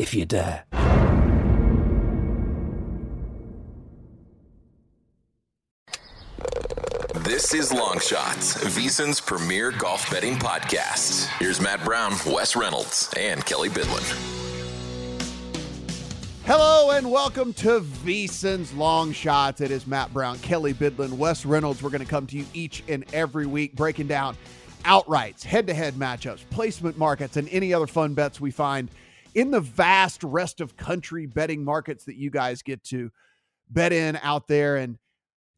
if you dare. This is Long Shots, VSIN's premier golf betting podcast. Here's Matt Brown, Wes Reynolds, and Kelly Bidlin. Hello and welcome to VSIN's Long Shots. It is Matt Brown, Kelly Bidlin, Wes Reynolds. We're going to come to you each and every week breaking down outrights, head to head matchups, placement markets, and any other fun bets we find in the vast rest of country betting markets that you guys get to bet in out there. And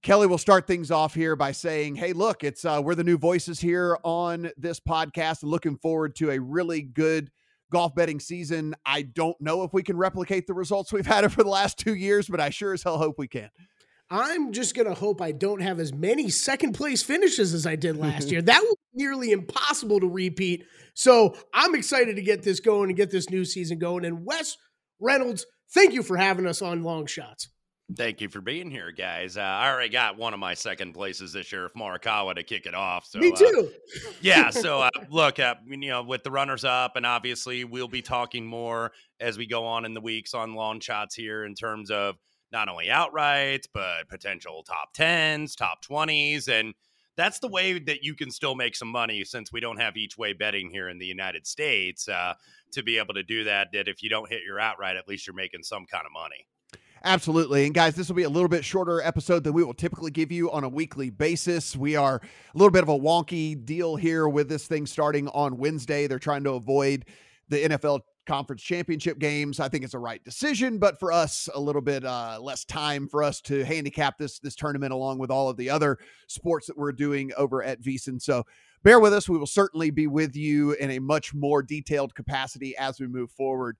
Kelly will start things off here by saying, "Hey, look, it's uh, we're the new voices here on this podcast, looking forward to a really good golf betting season. I don't know if we can replicate the results we've had over the last two years, but I sure as hell hope we can." I'm just going to hope I don't have as many second place finishes as I did last year. That was nearly impossible to repeat. So I'm excited to get this going and get this new season going. And Wes Reynolds, thank you for having us on Long Shots. Thank you for being here, guys. Uh, I already got one of my second places this year, Morikawa, to kick it off. So, Me too. Uh, yeah. So, uh, look, uh, you know, with the runners up, and obviously we'll be talking more as we go on in the weeks on long shots here in terms of not only outright, but potential top 10s, top 20s. And that's the way that you can still make some money since we don't have each way betting here in the United States uh, to be able to do that. That if you don't hit your outright, at least you're making some kind of money. Absolutely. And guys, this will be a little bit shorter episode than we will typically give you on a weekly basis. We are a little bit of a wonky deal here with this thing starting on Wednesday. They're trying to avoid the NFL conference championship games. I think it's a right decision, but for us, a little bit uh, less time for us to handicap this this tournament along with all of the other sports that we're doing over at VSIN. So bear with us. We will certainly be with you in a much more detailed capacity as we move forward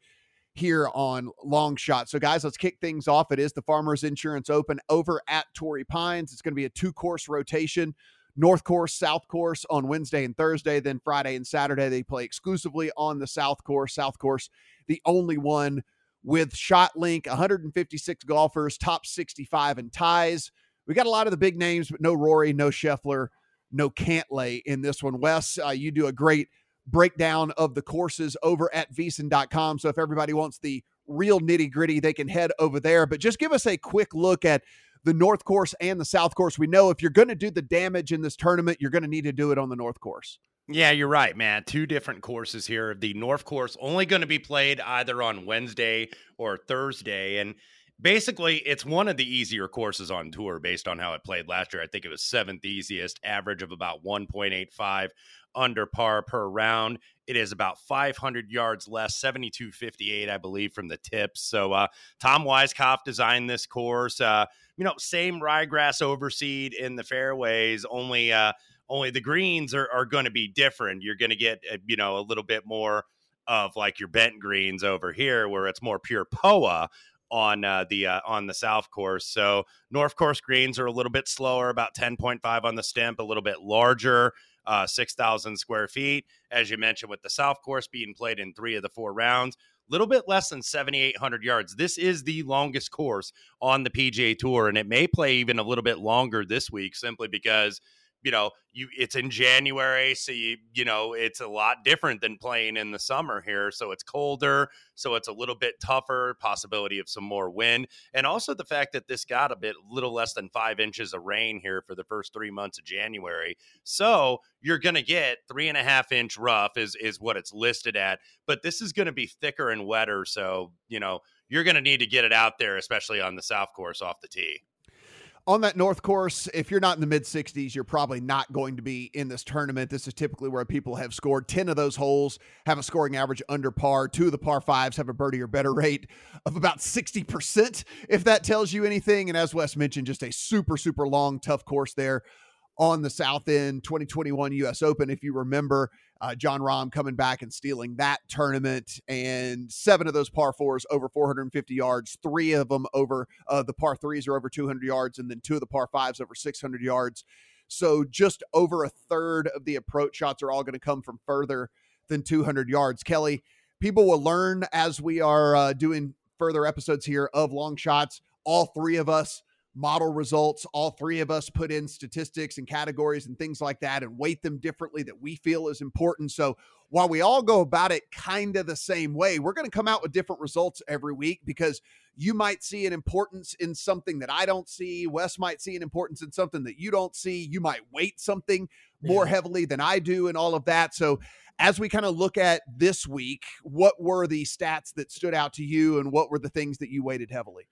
here on Long Shot. So, guys, let's kick things off. It is the Farmers Insurance Open over at Torrey Pines. It's going to be a two course rotation. North Course, South Course on Wednesday and Thursday. Then Friday and Saturday, they play exclusively on the South Course. South Course, the only one with Shot Link, 156 golfers, top 65 in ties. We got a lot of the big names, but no Rory, no Scheffler, no Cantlay in this one. Wes, uh, you do a great breakdown of the courses over at vsin.com. So if everybody wants the real nitty gritty, they can head over there. But just give us a quick look at the North Course and the South Course. We know if you're going to do the damage in this tournament, you're going to need to do it on the North Course. Yeah, you're right, man. Two different courses here. The North Course only going to be played either on Wednesday or Thursday. And basically, it's one of the easier courses on tour based on how it played last year. I think it was seventh easiest, average of about 1.85 under par per round. It is about 500 yards less, 72.58, I believe, from the tips. So uh, Tom Weiskopf designed this course. Uh, you know, same ryegrass overseed in the fairways, only uh, only the greens are, are going to be different. You're going to get, uh, you know, a little bit more of like your bent greens over here, where it's more pure POA on uh, the uh, on the south course. So north course greens are a little bit slower, about 10.5 on the stimp, a little bit larger uh, 6,000 square feet. As you mentioned, with the South Course being played in three of the four rounds, little bit less than 7,800 yards. This is the longest course on the PGA Tour, and it may play even a little bit longer this week simply because you know, you it's in January, so you you know it's a lot different than playing in the summer here. So it's colder, so it's a little bit tougher. Possibility of some more wind, and also the fact that this got a bit little less than five inches of rain here for the first three months of January. So you're going to get three and a half inch rough is is what it's listed at, but this is going to be thicker and wetter. So you know you're going to need to get it out there, especially on the south course off the tee on that north course if you're not in the mid 60s you're probably not going to be in this tournament. This is typically where people have scored. 10 of those holes have a scoring average under par. Two of the par fives have a birdie or better rate of about 60% if that tells you anything. And as wes mentioned just a super super long tough course there on the south end 2021 us open if you remember uh, Jon Rahm coming back and stealing that tournament, and seven of those par fours over 450 yards. Three of them over uh, the par threes are over 200 yards, and then two of the par fives over 600 yards. So just over a third of the approach shots are all going to come from further than 200 yards. Kelly, people will learn as we are uh, doing further episodes here of long shots. All three of us model results. All three of us put in statistics and categories and things like that and weight them differently that we feel is important. So while we all go about it kind of the same way, we're going to come out with different results every week because you might see an importance in something that I don't see. Wes might see an importance in something that you don't see. You might weight something more heavily than I do and all of that. So as we kind of look at this week, what were the stats that stood out to you and what were the things that you weighted heavily?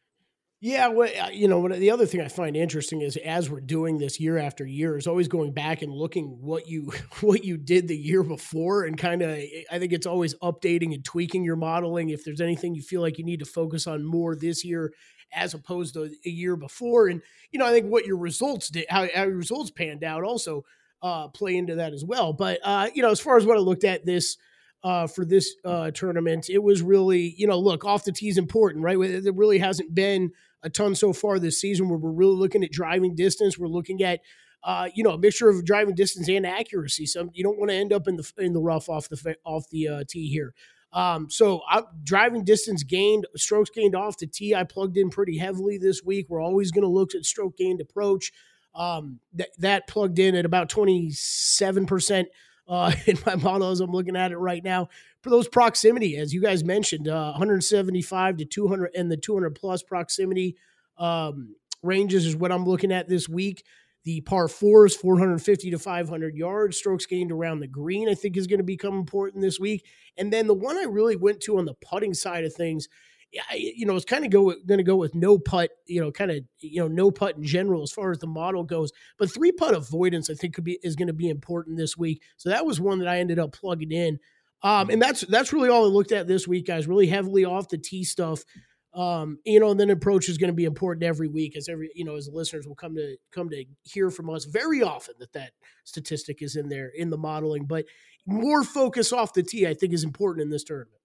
Yeah, well, uh, you know, the other thing I find interesting is as we're doing this year after year, is always going back and looking what you what you did the year before, and kind of I think it's always updating and tweaking your modeling. If there's anything you feel like you need to focus on more this year as opposed to a year before, and you know, I think what your results did, how, how your results panned out, also uh, play into that as well. But uh, you know, as far as what I looked at this uh, for this uh, tournament, it was really you know, look off the tee is important, right? There really hasn't been a ton so far this season where we're really looking at driving distance. We're looking at uh, you know, a mixture of driving distance and accuracy. So you don't want to end up in the in the rough off the off the uh, tee here. Um, so I, driving distance gained, strokes gained off the tee. I plugged in pretty heavily this week. We're always going to look at stroke gained approach. Um, that that plugged in at about twenty seven percent uh, in my model as I'm looking at it right now. For those proximity, as you guys mentioned, uh, 175 to 200 and the 200 plus proximity um, ranges is what I'm looking at this week. The par fours, 450 to 500 yards, strokes gained around the green, I think is going to become important this week. And then the one I really went to on the putting side of things you know, it's kind of go going to go with no putt, you know, kind of you know no putt in general as far as the model goes. But three putt avoidance, I think, could be is going to be important this week. So that was one that I ended up plugging in, um, and that's that's really all I looked at this week, guys. Really heavily off the tee stuff. Um, you know, and then approach is going to be important every week, as every you know, as listeners will come to come to hear from us very often that that statistic is in there in the modeling. But more focus off the tee, I think, is important in this tournament.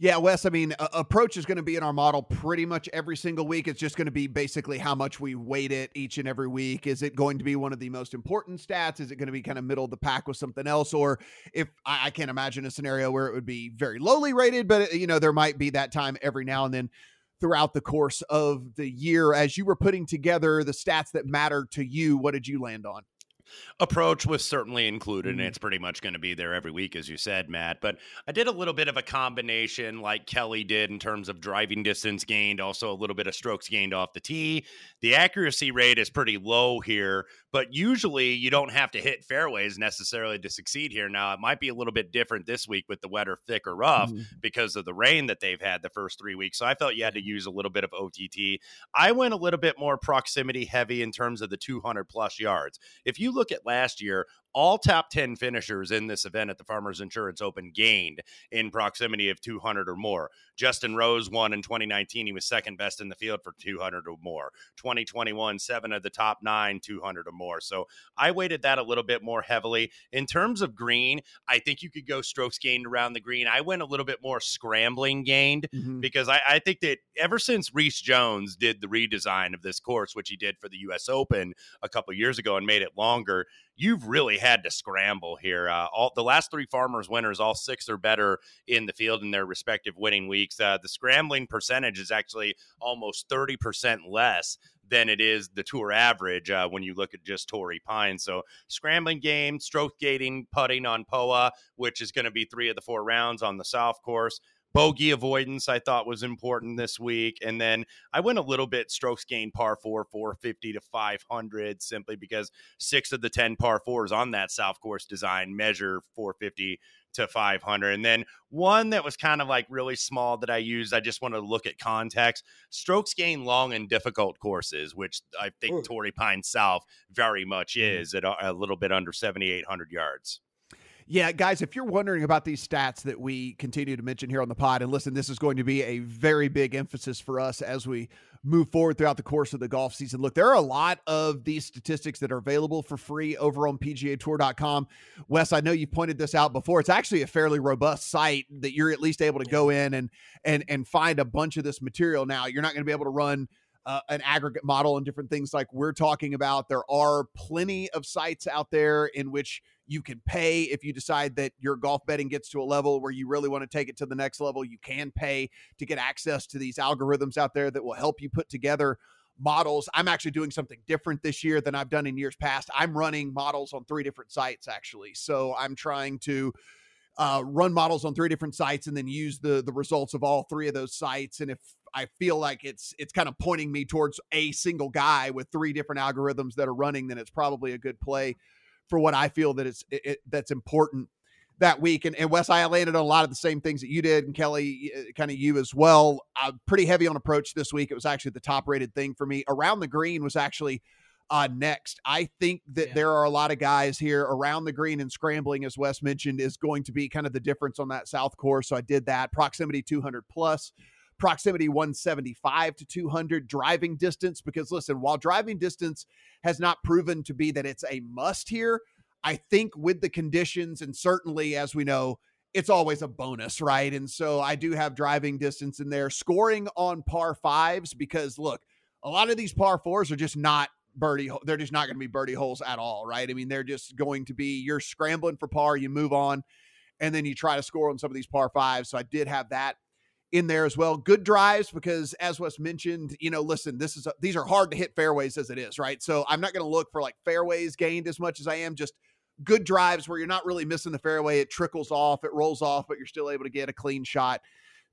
Yeah, Wes, I mean, uh, approach is going to be in our model pretty much every single week. It's just going to be basically how much we weight it each and every week. Is it going to be one of the most important stats? Is it going to be kind of middle of the pack with something else? Or if I, I can't imagine a scenario where it would be very lowly rated, but, you know, there might be that time every now and then throughout the course of the year. As you were putting together the stats that matter to you, what did you land on? Approach was certainly included, Mm-hmm. and it's pretty much going to be there every week, as you said, Matt. But I did a little bit of a combination, like Kelly did, in terms of driving distance gained, also a little bit of strokes gained off the tee. The accuracy rate is pretty low here, but usually you don't have to hit fairways necessarily to succeed here. Now, it might be a little bit different this week with the wetter, thicker rough Mhm. because of the rain that they've had the first three weeks. So I felt you had to use a little bit of OTT. I went a little bit more proximity heavy in terms of the 200 plus yards. If you look at last year, all top 10 finishers in this event at the Farmers Insurance Open gained in proximity of 200 or more. Justin Rose won in 2019. He was second best in the field for 200 or more. 2021, seven of the top nine, 200 or more. So I weighted that a little bit more heavily. In terms of green, I think you could go strokes gained around the green. I went a little bit more scrambling gained Mhm. because I, I think that ever since Rees Jones did the redesign of this course, which he did for the U.S. Open a couple years ago and made it longer, you've really had to scramble here. Uh, all the last three Farmers winners, all six or better in the field in their respective winning weeks. Uh, the scrambling percentage is actually almost thirty percent less than it is the tour average uh, when you look at just Torrey Pine. So scrambling game, stroke gating, putting on POA, which is going to be three of the four rounds on the South course. Bogey avoidance, I thought was important this week. And then I went a little bit strokes gain par four, 450 to 500, simply because six of the 10 par fours on that South course design measure 450 to 500. And then one that was kind of like really small that I used, I just wanted to look at context. Strokes gain long and difficult courses, which I think Ooh. Torrey Pine South very much mm-hmm. is at a, a little bit under 7,800 yards. Yeah, guys, if you're wondering about these stats that we continue to mention here on the pod, and listen, this is going to be a very big emphasis for us as we move forward throughout the course of the golf season. Look, there are a lot of these statistics that are available for free over on PGAtour.com. Wes, I know you've pointed this out before. It's actually a fairly robust site that you're at least able to go in and and and find a bunch of this material. Now, you're not going to be able to run uh, an aggregate model and different things like we're talking about. There are plenty of sites out there in which you can pay if you decide that your golf betting gets to a level where you really want to take it to the next level. You can pay to get access to these algorithms out there that will help you put together models. I'm actually doing something different this year than I've done in years past. I'm running models on three different sites actually. So I'm trying to uh, run models on three different sites and then use the the results of all three of those sites. And if I feel like it's it's kind of pointing me towards a single guy with three different algorithms that are running, then it's probably a good play for what I feel that it's it, it, that's important that week. And, and Wes, I landed on a lot of the same things that you did, and Kelly, kind of you as well. Uh, pretty heavy on approach this week. It was actually the top rated thing for me. Around the green was actually uh, next. I think that yeah. there are a lot of guys here around the green and scrambling, as Wes mentioned, is going to be kind of the difference on that South course. So I did that. Proximity 200 plus, proximity 175 to 200, driving distance. Because listen, while driving distance has not proven to be that it's a must here, I think with the conditions, and certainly as we know, it's always a bonus, right? And so I do have driving distance in there, scoring on par fives, because look, a lot of these par fours are just not birdie they're just not going to be birdie holes at all right i mean they're just going to be you're scrambling for par you move on and then you try to score on some of these par fives so i did have that in there as well. Good drives because as was mentioned you know listen this is a, these are hard to hit fairways as it is right? So i'm not going to look for like fairways gained as much as i am just good drives where you're not really missing the fairway. It trickles off it rolls off but you're still able to get a clean shot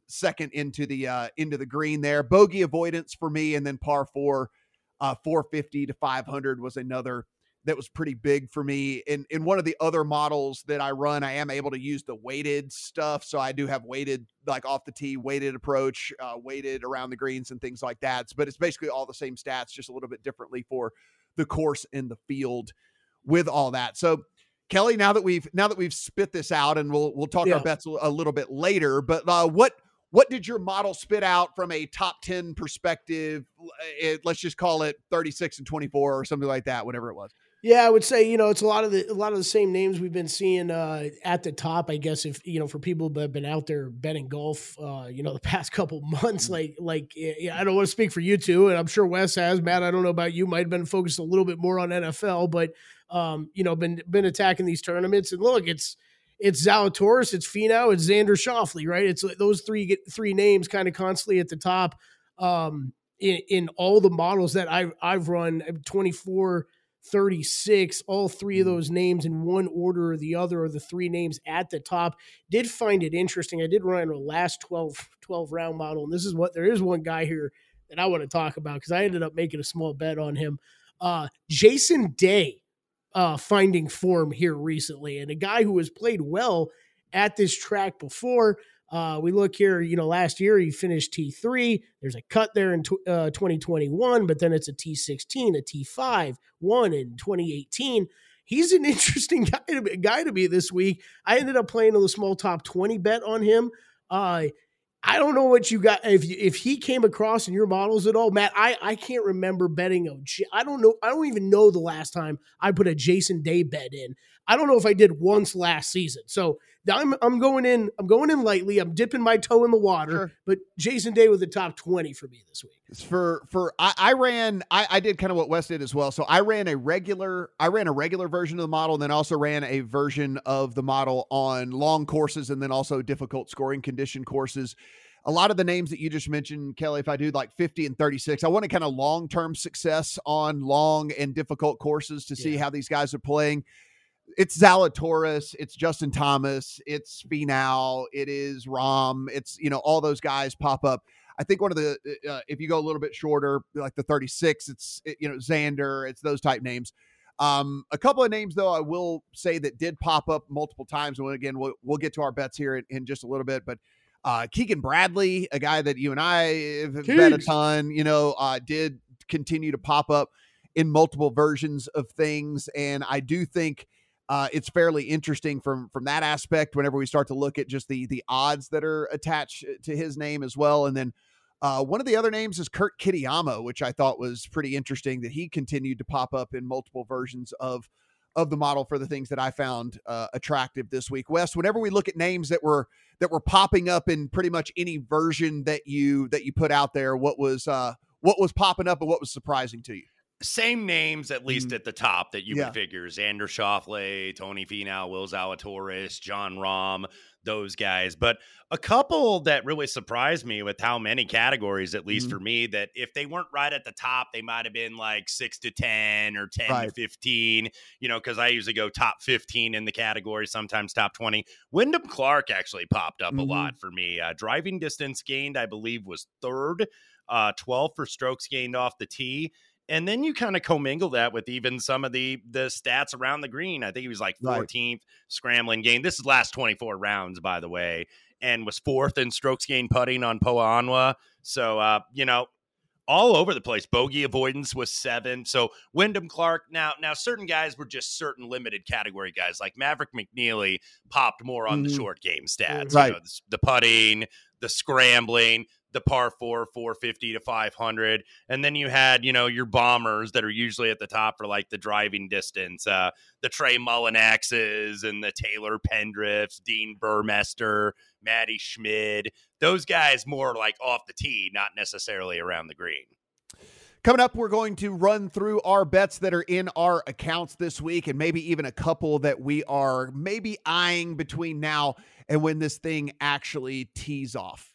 second into the uh into the green there. Bogey avoidance for me and then par four uh, 450 to 500 was another that was pretty big for me. In in one of the other models that I run, I am able to use the weighted stuff. So I do have weighted, like off the tee, weighted approach, uh, weighted around the greens and things like that. But it's basically all the same stats, just a little bit differently for the course and the field with all that. So Kelly, now that we've now that we've spit this out, and we'll we'll talk yeah. our bets a, a, little bit later. But uh, what what did your model spit out from a top 10 perspective it, let's just call it 36 and 24 or something like that whatever it was yeah i would say you know it's a lot of the a lot of the same names we've been seeing uh, at the top i guess if you know for people that have been out there betting golf uh, you know the past couple months mm. like like i don't want to speak for you two and i'm sure wes has matt i don't know about you might have been focused a little bit more on nfl but um, you know been been attacking these tournaments and look it's it's Zalatoris, it's Finau, it's Xander Schauffele, right? It's those three three names kind of constantly at the top um, in, in all the models that I've I've run. Uh, 24, 36, all three of mm. those names in one order or the other are the three names at the top. Did find it interesting. I did run a last 12, 12 round model, and this is what there is one guy here that I want to talk about because I ended up making a small bet on him. Uh, Jason Day uh, finding form here recently, and a guy who has played well at this track before. Uh, we look here, you know, last year he finished T3. There's a cut there in tw- uh, 2021, but then it's a T16, a T5, one in 2018. He's an interesting guy to, be, guy to be this week. I ended up playing a little small top 20 bet on him. Uh, I don't know what you got if you, if he came across in your models at all, Matt. I I can't remember betting a. I don't know. I don't even know the last time I put a Jason Day bet in. I don't know if I did once last season. So I'm I'm going in. I'm going in lightly. I'm dipping my toe in the water. Sure. But Jason Day with the top twenty for me this week. For for I, I ran. I, I did kind of what Wes did as well. So I ran a regular. I ran a regular version of the model, and then also ran a version of the model on long courses, and then also difficult scoring condition courses. a lot of the names that you just mentioned, Kelly, if I do like 50 and 36, I want to kind of long term success on long and difficult courses to see Yeah. how these guys are playing. It's Zalatoris, it's Justin Thomas, it's Finau, it is Rahm, it's, you know, all those guys pop up. I think one of the, uh, if you go a little bit shorter, like the 36, it's, it, you know, Xander, it's those type names. Um, a couple of names, though, I will say that did pop up multiple times. And again, we'll, we'll get to our bets here in, in just a little bit, but uh, Keegan Bradley, a guy that you and I have bet a ton, you know, uh, did continue to pop up in multiple versions of things. And I do think uh, it's fairly interesting from from that aspect whenever we start to look at just the the odds that are attached to his name as well. And then uh, one of the other names is Kurt Kitayama, which I thought was pretty interesting that he continued to pop up in multiple versions of of the model for the things that I found uh, attractive this week. Wes, whenever we look at names that were that were popping up in pretty much any version that you that you put out there, what was uh, what was popping up and what was surprising to you? Same names, at least at the top, that you Mm-hmm. Yeah. would figure: Xander Schauffele, Tony Finau, Will Zalatoris, Jon Rahm, those guys. But a couple that really surprised me with how many categories, at least Mhm. for me, that if they weren't right at the top, they might have been like six to ten or ten Right. to fifteen. You know, because I usually go top fifteen in the category, sometimes top twenty. Wyndham Clark actually popped up a Mhm. lot for me. Uh, driving distance gained, I believe, was third. Uh, 12 for strokes gained off the tee and then you kind of commingle that with even some of the the stats around the green. I think he was like Right. 14th scrambling game. This is last 24 rounds, by the way, and was fourth in strokes gained putting on Poa annua. So uh, you know, all over the place. Bogey avoidance was seven. So Wyndham Clark. Now, now certain guys were just certain limited category guys, like Maverick McNealy popped more on Mhm. the short game stats. Right. You know, the, the putting, the scrambling, the par four, 450 to 500. And then you had, you know, your bombers that are usually at the top for like the driving distance, uh, the Trey Mullinaxes and the Taylor Pendriths, Dean Burmester, Matty Schmid. Those guys more like off the tee, not necessarily around the green. Coming up, we're going to run through our bets that are in our accounts this week and maybe even a couple that we are maybe eyeing between now and when this thing actually tees off.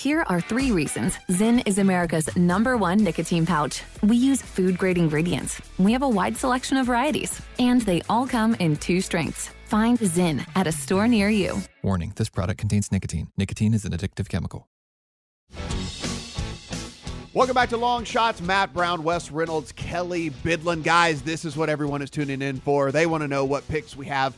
Here are three reasons Zyn is America's number one nicotine pouch. We use food grade ingredients. We have a wide selection of varieties, and they all come in two strengths. Find Zyn at a store near you. Warning this product contains nicotine. Nicotine is an addictive chemical. Welcome back to Long Shots. Matt Brown, Wes Reynolds, Kelly Bidlin. Guys, this is what everyone is tuning in for. They want to know what picks we have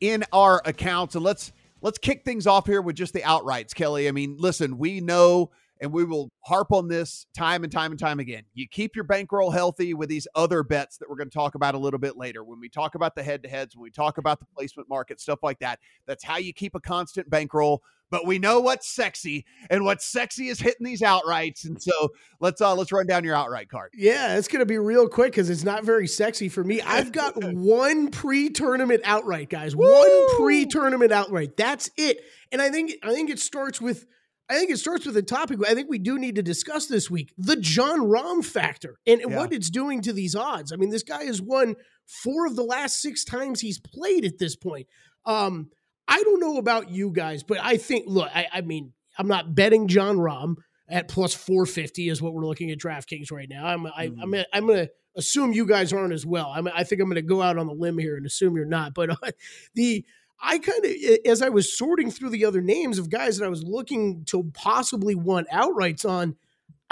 in our accounts. And let's let's kick things off here with just the outrights, Kelly. I mean, listen, we know and we will harp on this time and time and time again. You keep your bankroll healthy with these other bets that we're going to talk about a little bit later. When we talk about the head to heads, when we talk about the placement market, stuff like that, that's how you keep a constant bankroll. But we know what's sexy, and what's sexy is hitting these outrights. And so let's uh let's run down your outright card. Yeah, it's going to be real quick because it's not very sexy for me. I've got one pre-tournament outright, guys. One pre-tournament outright. That's it. And I think I think it starts with I think it starts with a topic I think we do need to discuss this week: the Jon Rahm factor and, and Yeah. what it's doing to these odds. I mean, this guy has won four of the last six times he's played at this point. Um, I don't know about you guys, but I think look, I, I mean, I'm not betting Jon Rahm at plus 450 is what we're looking at DraftKings right now. I'm I, I'm gonna- I'm going to assume you guys aren't as well. I'm, I think I'm going to go out on the limb here and assume you're not. But uh, the I kind of, as I was sorting through the other names of guys that I was looking to possibly want outrights on,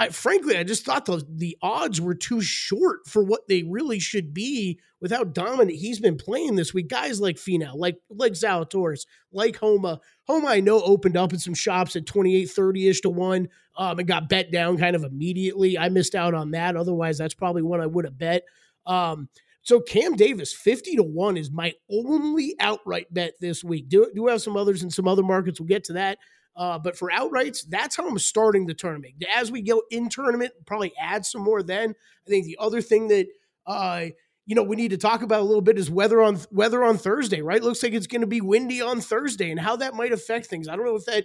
I, frankly, I just thought the the odds were too short for what they really should be with how dominant he's been playing this week. Guys like Finau, like like Zalatoris, like Homa. Homa, I know opened up in some shops at 28, 30 ish to one um, and got bet down kind of immediately. I missed out on that. Otherwise, that's probably one I would have bet. Um, so Cam Davis, 50 to 1 is my only outright bet this week. Do, do have some others in some other markets. We'll get to that. Uh, but for outrights, that's how I'm starting the tournament. As we go in tournament, probably add some more. Then I think the other thing that uh, you know we need to talk about a little bit is weather on weather on Thursday. Right, looks like it's going to be windy on Thursday, and how that might affect things. I don't know if that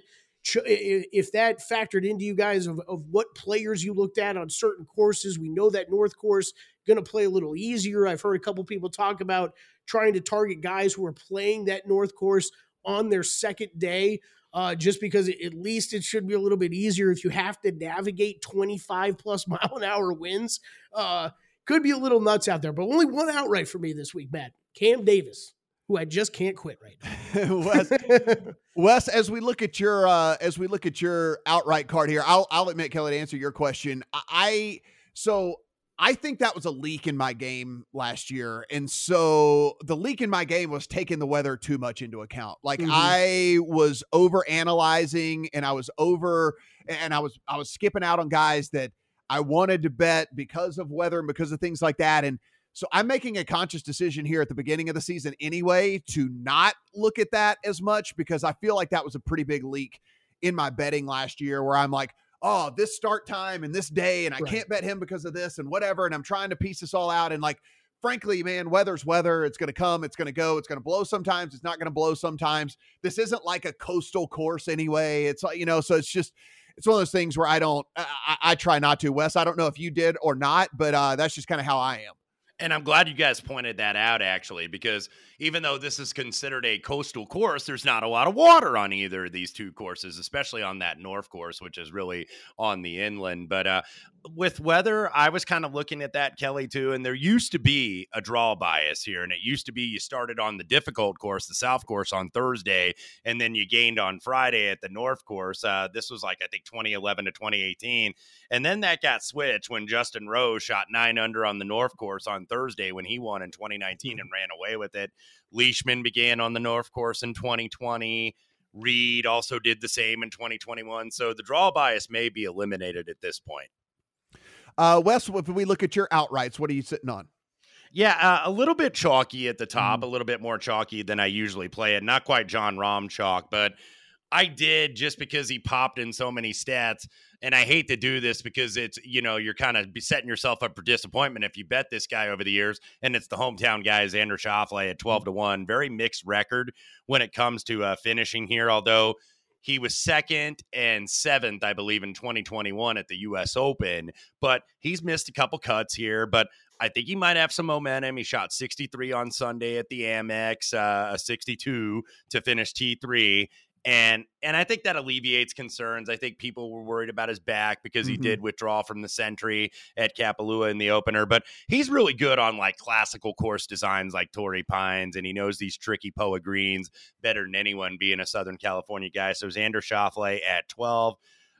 if that factored into you guys of, of what players you looked at on certain courses. We know that North course going to play a little easier. I've heard a couple people talk about trying to target guys who are playing that North course on their second day uh, just because at least it should be a little bit easier if you have to navigate 25 plus mile an hour winds. Uh, could be a little nuts out there, but only one outright for me this week, Matt. Cam Davis, who I just can't quit right now. Wes, Wes, as we look at your uh, as we look at your outright card here, I'll I'll admit Kelly to answer your question. I so I think that was a leak in my game last year. And so the leak in my game was taking the weather too much into account. Like mm-hmm. I was over analyzing and I was over and I was I was skipping out on guys that I wanted to bet because of weather and because of things like that. And so I'm making a conscious decision here at the beginning of the season anyway to not look at that as much because I feel like that was a pretty big leak in my betting last year where I'm like, oh, this start time and this day, and I right. can't bet him because of this and whatever. And I'm trying to piece this all out. And like, frankly, man, weather's weather. It's going to come, it's going to go, it's going to blow sometimes, it's not going to blow sometimes. This isn't like a coastal course anyway. It's like, you know, so it's just, it's one of those things where I don't, I, I try not to, Wes. I don't know if you did or not, but uh, that's just kind of how I am. And I'm glad you guys pointed that out, actually, because even though this is considered a coastal course, there's not a lot of water on either of these two courses, especially on that north course, which is really on the inland. But uh, with weather, I was kind of looking at that, Kelly, too. And there used to be a draw bias here. And it used to be you started on the difficult course, the south course, on Thursday, and then you gained on Friday at the north course. Uh, this was like, I think, 2011 to 2018. And then that got switched when Justin Rose shot nine under on the north course on Thursday when he won in 2019 and ran away with it. Leishman began on the North course in 2020. Reed also did the same in 2021. So the draw bias may be eliminated at this point. Uh, Wes, if we look at your outrights, what are you sitting on? Yeah, uh, a little bit chalky at the top, mm. a little bit more chalky than I usually play it. Not quite Jon Rahm chalk, but I did just because he popped in so many stats. And I hate to do this because it's, you know, you're kind of setting yourself up for disappointment if you bet this guy over the years. And it's the hometown guy, Xander Schauffele at 12 to 1. Very mixed record when it comes to uh, finishing here, although he was second and seventh, I believe, in 2021 at the U.S. Open. But he's missed a couple cuts here. But I think he might have some momentum. He shot 63 on Sunday at the Amex, uh, a 62 to finish T3 and and I think that alleviates concerns. I think people were worried about his back because he mm-hmm. did withdraw from the Sentry at Kapalua in the opener, but he's really good on like classical course designs like Torrey Pines, and he knows these tricky Poa greens better than anyone, being a Southern California guy. So Xander Schauffele at twelve,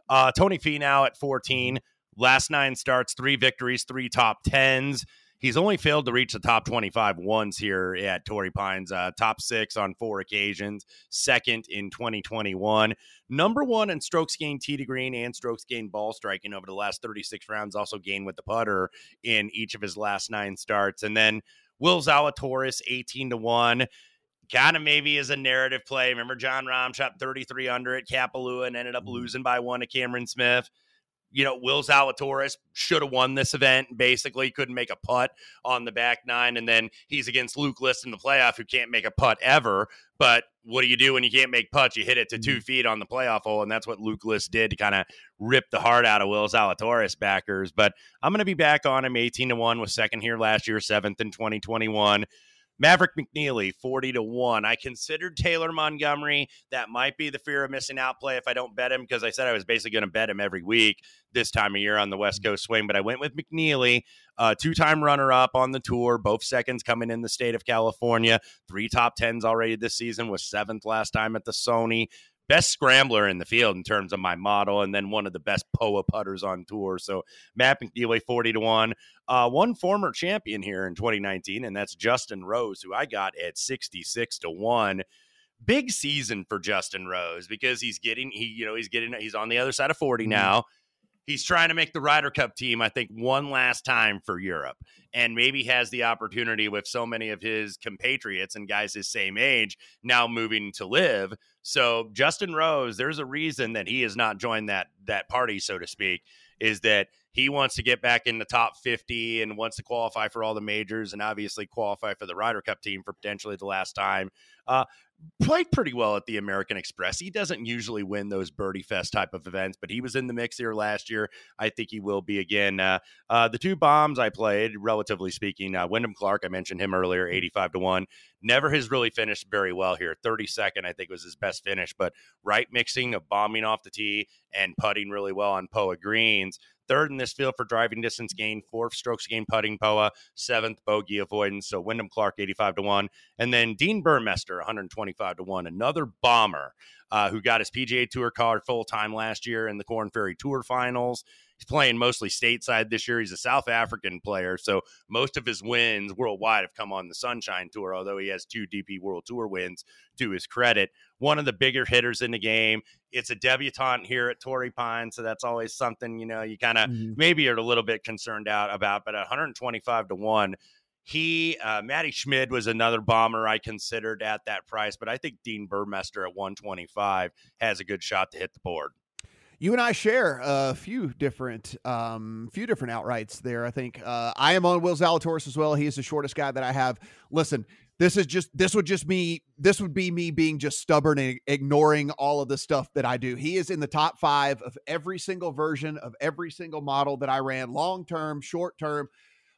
uh, Tony Finau at fourteen. Last nine starts, three victories, three top tens. He's only failed to reach the top 25 once here at Torrey Pines, uh, top six on four occasions, second in 2021. Number one in strokes gained tee to green and strokes gained ball striking over the last 36 rounds, also gained with the putter in each of his last nine starts. And then Will Zalatoris, 18 to 1 kind of maybe is a narrative play. Remember, Jon Rahm shot 33 under at Kapalua and ended up mm-hmm. losing by one to Cameron Smith you know, Will Zalatoris should have won this event. Basically, couldn't make a putt on the back nine, and then he's against Luke List in the playoff, who can't make a putt ever. But what do you do when you can't make putts? You hit it to two mm-hmm. feet on the playoff hole, and that's what Luke List did to kind of rip the heart out of Will Zalatoris backers. But I'm going to be back on him 18 to one with second here last year, seventh in 2021. Maverick McNealy, 40 to 1. I considered Taylor Montgomery. That might be the fear of missing out play if I don't bet him because I said I was basically going to bet him every week this time of year on the West Coast swing. But I went with McNealy, uh, two time runner up on the tour, both seconds coming in the state of California, three top tens already this season, was seventh last time at the Sony best scrambler in the field in terms of my model, and then one of the best POA putters on tour. So Matt McNealy, 40 to 1. Uh, one former champion here in 2019, and that's Justin Rose, who I got at 66 to 1 big season for Justin Rose because he's getting he you know he's getting he's on the other side of 40 mm-hmm. He's trying to make the Ryder Cup team, I think, one last time for Europe. And maybe has the opportunity with so many of his compatriots and guys his same age now moving to LIV. So Justin Rose, there's a reason that he has not joined that that party, so to speak, is that he wants to get back in the top 50 and wants to qualify for all the majors and obviously qualify for the Ryder Cup team for potentially the last time. Uh, played pretty well at the American Express. He doesn't usually win those birdie fest type of events, but he was in the mix here last year. I think he will be again. Uh, uh, the two bombs I played, relatively speaking, uh, Wyndham Clark, I mentioned him earlier, 85 to 1. Never has really finished very well here. 32nd, I think, was his best finish, but right mixing of bombing off the tee and putting really well on Poa greens third in this field for driving distance gain, fourth strokes gain putting Poa, seventh bogey avoidance. So Wyndham Clark, 85 to 1. And then Dean Burmester, 125 to 1. Another bomber uh, who got his PGA Tour card full time last year in the Korn Ferry Tour finals. He's playing mostly stateside this year. He's a South African player, so most of his wins worldwide have come on the Sunshine Tour, although he has two DP World Tour wins to his credit. One of the bigger hitters in the game. It's a debutante here at Torrey Pine, so that's always something, you know, you kind of mm-hmm. maybe are a little bit concerned out about, but 125 to 1 he, uh, Matty Schmid was another bomber I considered at that price, but I think Dean Burmester at 125 has a good shot to hit the board you and I share a few different, um, few different outrights there. I think uh, I am on Will Zalatoris as well. He is the shortest guy that I have. Listen, this is just this would just me. This would be me being just stubborn and ignoring all of the stuff that I do. He is in the top five of every single version of every single model that I ran, long term, short term,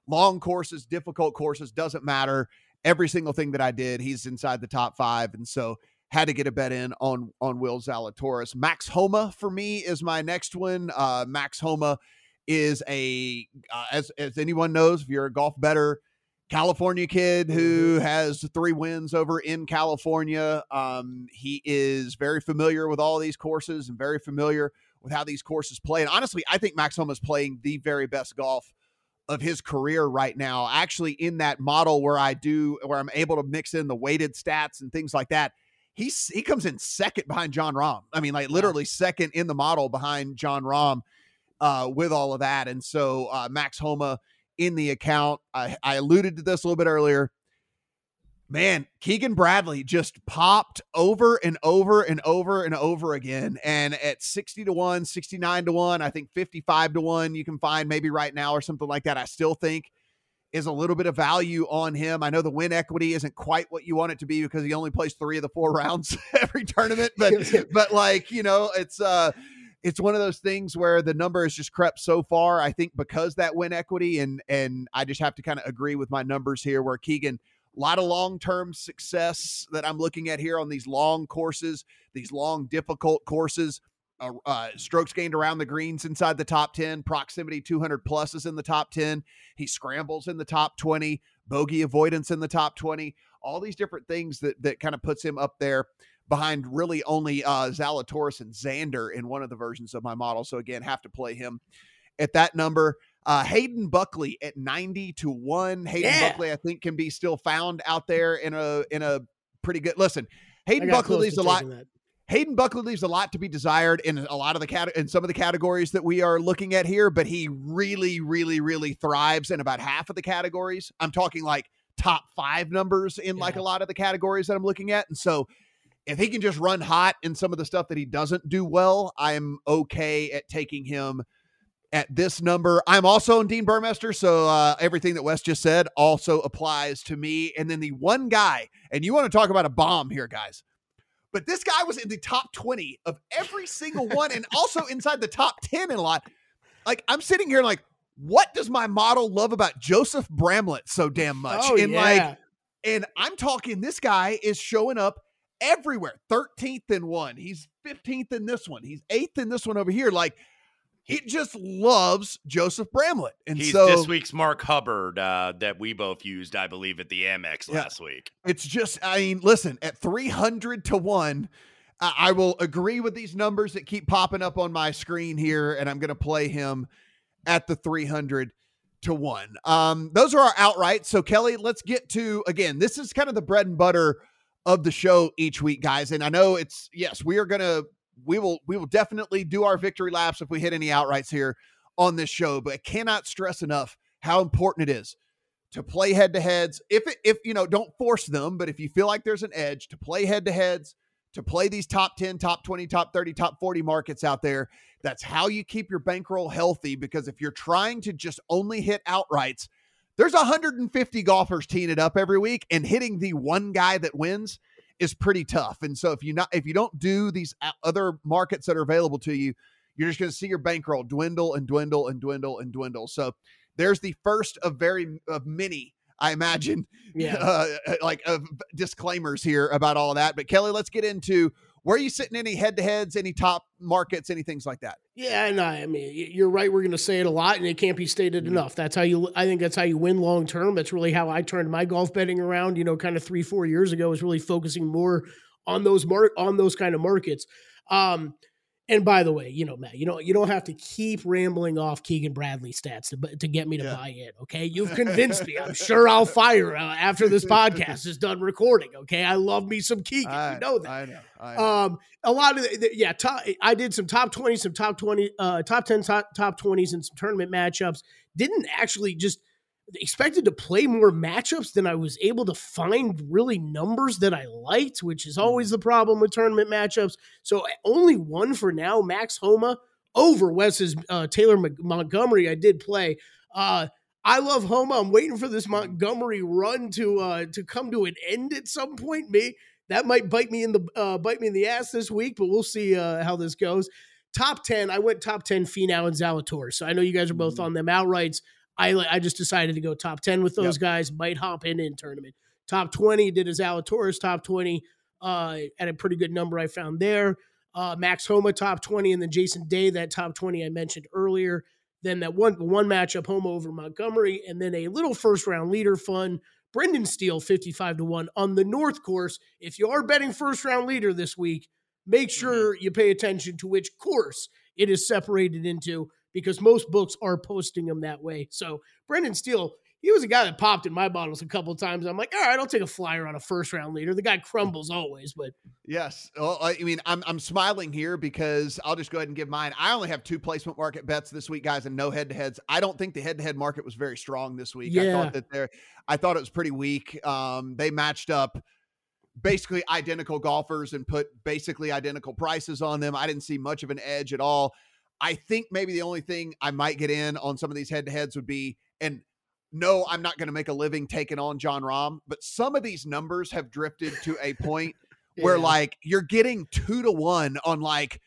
long courses, difficult courses, doesn't matter. Every single thing that I did, he's inside the top five, and so had to get a bet in on on Will Zalatoris. Max Homa for me is my next one. Uh, Max Homa is a uh, as as anyone knows, if you're a golf better, California kid who mm-hmm. has three wins over in California. Um, he is very familiar with all these courses and very familiar with how these courses play. And honestly, I think Max Homa is playing the very best golf of his career right now. Actually, in that model where I do where I'm able to mix in the weighted stats and things like that he's he comes in second behind Jon Rahm. I mean, like literally second in the model behind Jon Rahm uh, with all of that. And so uh, Max Homa in the account. I, I alluded to this a little bit earlier. Man, Keegan Bradley just popped over and over and over and over again. And at 60 to 1, 69 to 1, I think 55 to 1, you can find maybe right now or something like that. I still think is a little bit of value on him. I know the win equity isn't quite what you want it to be because he only plays three of the four rounds every tournament, but but like you know, it's uh it's one of those things where the number has just crept so far. I think because that win equity, and and I just have to kind of agree with my numbers here. Where Keegan, a lot of long term success that I'm looking at here on these long courses, these long difficult courses uh, uh, strokes gained around the greens inside the top 10, proximity 200 plus is in the top 10. He scrambles in the top 20, bogey avoidance in the top 20, all these different things that, that kind of puts him up there behind really only uh, Zalatoris and Xander in one of the versions of my model. So again, have to play him at that number. Uh, Hayden Buckley at 90 to 1. Hayden yeah. Buckley, I think, can be still found out there in a in a pretty good listen. Hayden Buckley leaves a lot. That. Hayden Buckley leaves a lot to be desired in a lot of the cat in some of the categories that we are looking at here, but he really, really, really thrives in about half of the categories. I'm talking like top five numbers in yeah. like a lot of the categories that I'm looking at. And so if he can just run hot in some of the stuff that he doesn't do well, I'm okay at taking him at this number. I'm also in Dean Burmester, so uh, everything that Wes just said also applies to me. And then the one guy, and you want to talk about a bomb here, guys. But this guy was in the top 20 of every single one and also inside the top 10 in a lot. Like, I'm sitting here like, what does my model love about Joseph Bramlett so damn much? Oh, and yeah. like, And I'm talking this guy is showing up everywhere. 13th in one. He's 15th in this one. He's 8th in this one over here. Like he just loves Joseph Bramlett. And He's so this week's Mark Hubbard uh, that we both used, I believe, at the Amex Yeah. last week. it's just, I mean, listen, at 300 to one, I I will agree with these numbers that keep popping up on my screen here, and I'm going to play him at the 300 to one. Um, those are our outright. So, Kelly, let's get to again. This is kind of the bread and butter of the show each week, guys. And I know it's yes, we are gonna we will we will definitely do our victory laps if we hit any outrights here on this show. But I cannot stress enough how important it is to play head to heads. If if you know, don't force them, but if you feel like there's an edge to play head to heads, to play these top 10, top 20, top 30, top 40 markets out there, that's how you keep your bankroll healthy because if you're trying to just only hit outrights, there's 150 golfers teeing it up every week and hitting the one guy that wins is pretty tough. And so if you not if you don't do these other markets that are available to you, you're just going to see your bankroll dwindle and dwindle and dwindle and dwindle. So there's the first of very of many, I imagine, Yeah. uh, like of disclaimers here about all of that. But Kelly, let's get into where are you sitting? Any head to heads? Any top markets? Any things like that? Yeah, and I, I mean, you're right. We're going to say it a lot, and it can't be stated enough. That's how you. I think that's how you win long term. That's really how I turned my golf betting around. You know, kind of three, four years ago, was really focusing more on those mark on those kind of markets. Um, and by the way, you know, Matt, you don't you don't have to keep rambling off Keegan Bradley stats to to get me to Yeah. buy in. Okay, you've convinced me. I'm sure I'll fire uh, after this podcast is done recording. Okay, I love me some Keegan. you know that. I know. I know. Um, a lot of the, the- yeah, top, I did some top twenty, some top twenty, uh, top ten, top top twenties, and some tournament matchups. Didn't actually just expected to play more matchups than I was able to find really numbers that I liked, which is always the problem with tournament matchups. So only one for now, Max Homa over Wes's uh, Taylor Mc- Montgomery. I did play. Uh, I love Homa. I'm waiting for this Montgomery run to uh, to come to an end at some point. May that might bite me in the uh, bite me in the ass this week, but we'll see uh, how this goes. Top ten, I went top ten Finau and Zalatoris. So I know you guys are both on them outrights. I I just decided to go top ten with those guys. Might hop in in tournament. Top twenty did a Zalatoris top twenty uh, at a pretty good number I found there. Uh, Max Homa top twenty, and then Jason Day that top twenty I mentioned earlier. Then that one one matchup Homa over Montgomery, and then a little first round leader fun. Brendan Steele 55 to 1 on the North course. If you are betting first round leader this week, make sure you pay attention to which course it is separated into because most books are posting them that way. So, Brendan Steele, he was a guy that popped in my bottles a couple of times. I'm like, all right, I'll take a flyer on a first round leader. The guy crumbles always, but Yes. Well, I mean, I'm I'm smiling here because I'll just go ahead and give mine. I only have two placement market bets this week, guys, and no head to heads. I don't think the head to head market was very strong this week. I Yeah. thought that there, I thought it was pretty weak. Um, they matched up basically identical golfers and put basically identical prices on them. I didn't see much of an edge at all. I think maybe the only thing I might get in on some of these head to heads would be, and no, I'm not going to make a living taking on Jon Rahm, but some of these numbers have drifted to a point where like you're getting two to one on like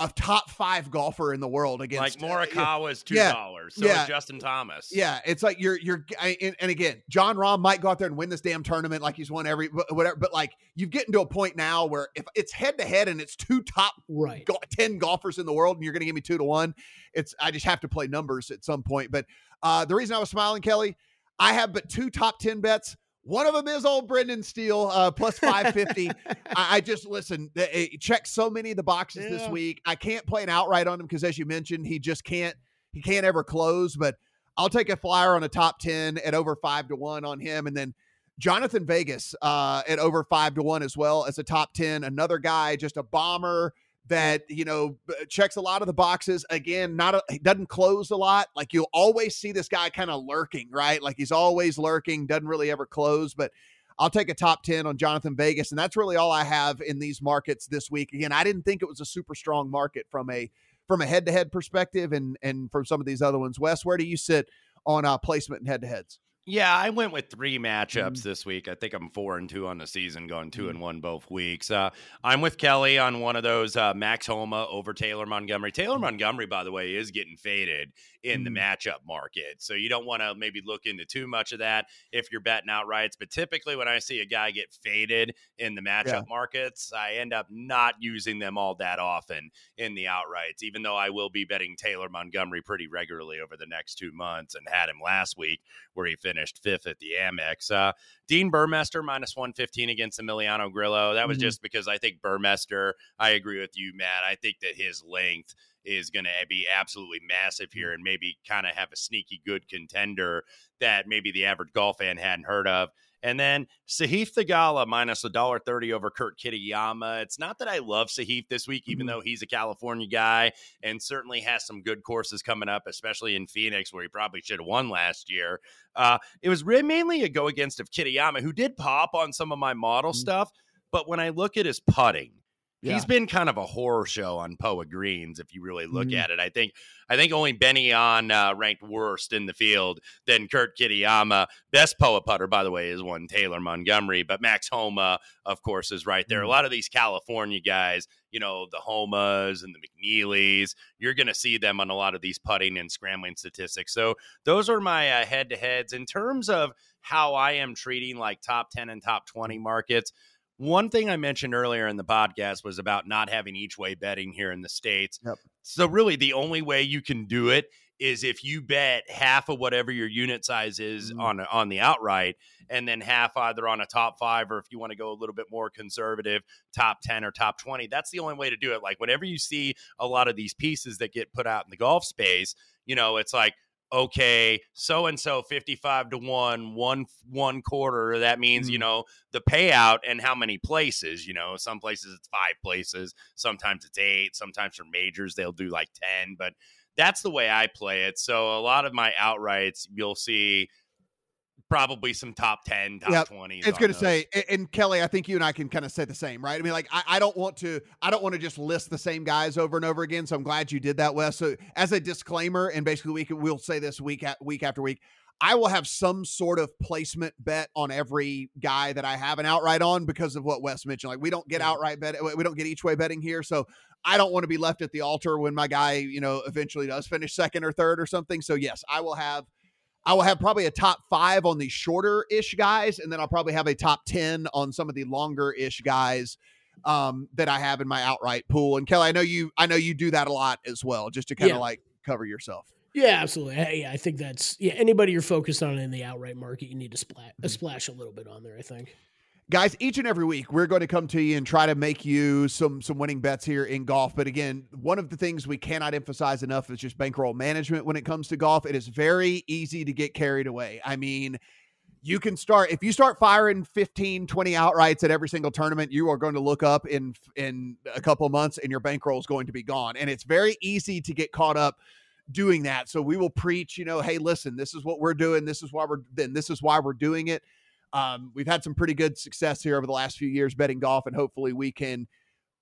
a top five golfer in the world Like against uh, yeah, Morikawa's two yeah, dollars. So yeah. is Justin Thomas. yeah, it's like you're you're I, and, and again, Jon Rahm might go out there and win this damn tournament like he's won every whatever. But like you've getting to a point now where if it's head to head and it's two top right. go- ten golfers in the world and you're going to give me two to one, it's I just have to play numbers at some point. But uh, the reason I was smiling, Kelly, I have but two top ten bets. One of them is old Brendan Steele uh, plus five fifty. I, I just listen. It checks so many of the boxes this week. I can't play an outright on him because, as you mentioned, he just can't. He can't ever close. But I'll take a flyer on a top ten at over five to one on him, and then Jhonattan Vegas uh, at over five to one as well as a top ten. Another guy, just a bomber that you know checks a lot of the boxes. Again, not a, he doesn't close a lot. Like you'll always see this guy kind of lurking, right? Like he's always lurking, doesn't really ever close, but. I'll take a top 10 on Jhonattan Vegas. And that's really all I have in these markets this week. Again, I didn't think it was a super strong market from a from a head-to-head perspective and and from some of these other ones. Wes, where do you sit on uh placement and head-to-heads? Yeah, I went with three matchups this week. I think I'm four and two on the season, going 2 and one both weeks. Uh, I'm with Kelly on one of those uh, Max Homa over Taylor Montgomery. Taylor Montgomery, by the way, is getting faded in the matchup market. So you don't want to maybe look into too much of that if you're betting outrights. But typically, when I see a guy get faded in the matchup Yeah. markets, I end up not using them all that often in the outrights, even though I will be betting Taylor Montgomery pretty regularly over the next two months and had him last week where he finished fifth at the Amex. Uh, Dean Burmester minus 115 against Emiliano Grillo. That was Mhm. just because I think Burmester, I agree with you, Matt. I think that his length is going to be absolutely massive mm. here and maybe kind of have a sneaky good contender that maybe the average golf fan hadn't heard of. And then Sahith Theegala minus a dollar thirty over Kurt Kitayama. It's not that I love Sahith this week, even mm-hmm. though he's a California guy and certainly has some good courses coming up, especially in Phoenix, where he probably should have won last year. Uh, it was re- mainly a go against of Kitayama, who did pop on some of my model mm. stuff. But when I look at his putting, Yeah. he's been kind of a horror show on Poa Greens. If you really look Mhm. at it, I think I think only Benny on uh, ranked worst in the field than Kurt Kitayama. Best Poa putter, by the way, is one Taylor Montgomery, but Max Homa, of course, is right there. A lot of these California guys, you know, the Homas and the McNealys, you're going to see them on a lot of these putting and scrambling statistics. So those are my uh, head to heads in terms of how I am treating like top 10 and top 20 markets. One thing I mentioned earlier in the podcast was about not having each way betting here in the States. Yep. So, really, the only way you can do it is if you bet half of whatever your unit size is Mhm. on on the outright, and then half either on a top five or if you want to go a little bit more conservative, top ten or top twenty. That's the only way to do it. Like whenever you see a lot of these pieces that get put out in the golf space, you know, it's like okay, so and so 55 to 1, one one quarter, that means, you Mhm. know, the payout and how many places, you know, some places it's 5 places, sometimes it's 8, sometimes for majors they'll do like 10, but that's the way I play it. So a lot of my outrights you'll see probably some top 10, top Yep. 20. It's going to say, and, Kelly, I think you and I can kind of say the same, right? I mean, like, I, I don't want to, I don't want to just list the same guys over and over again. So I'm glad you did that, Wes. So as a disclaimer, and basically we can, we'll say this week at week after week. I will have some sort of placement bet on every guy that I have an outright on because of what Wes mentioned. Like we don't get outright bet, we don't get each way betting here, so I don't want to be left at the altar when my guy, you know, eventually does finish second or third or something. So yes, I will have I will have probably a top five on the shorter ish guys, and then I'll probably have a top 10 on some of the longer ish guys um, that I have in my outright pool. And Kelly, I know you, I know you do that a lot as well, just to kind of Yeah. like cover yourself. Yeah, absolutely. Hey, Yeah, I think that's yeah. Anybody you're focused on in the outright market, you need to splat Mm-hmm. a splash a little bit on there. I think. Guys each and every week we're going to come to you and try to make you some some winning bets here in golf. But again one of the things we cannot emphasize enough is just bankroll management when it comes to golf. It is very easy to get carried away. I mean you can start if you start firing 15 20 outrights at every single tournament you are going to look up in in a couple of months and your bankroll is going to be gone. And it's very easy to get caught up doing that. So we will preach you know hey listen this is what we're doing. This is why we're then this is why we're doing it um, we've had some pretty good success here over the last few years betting golf, and hopefully we can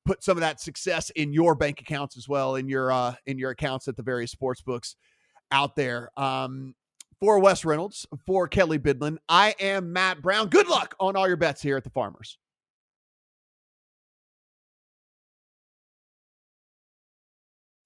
put some of that success in your bank accounts as well, in your uh, in your accounts at the various sports books out there. Um, for Wes Reynolds, for Kelly Bidlin, I am Matt Brown. Good luck on all your bets here at the Farmers.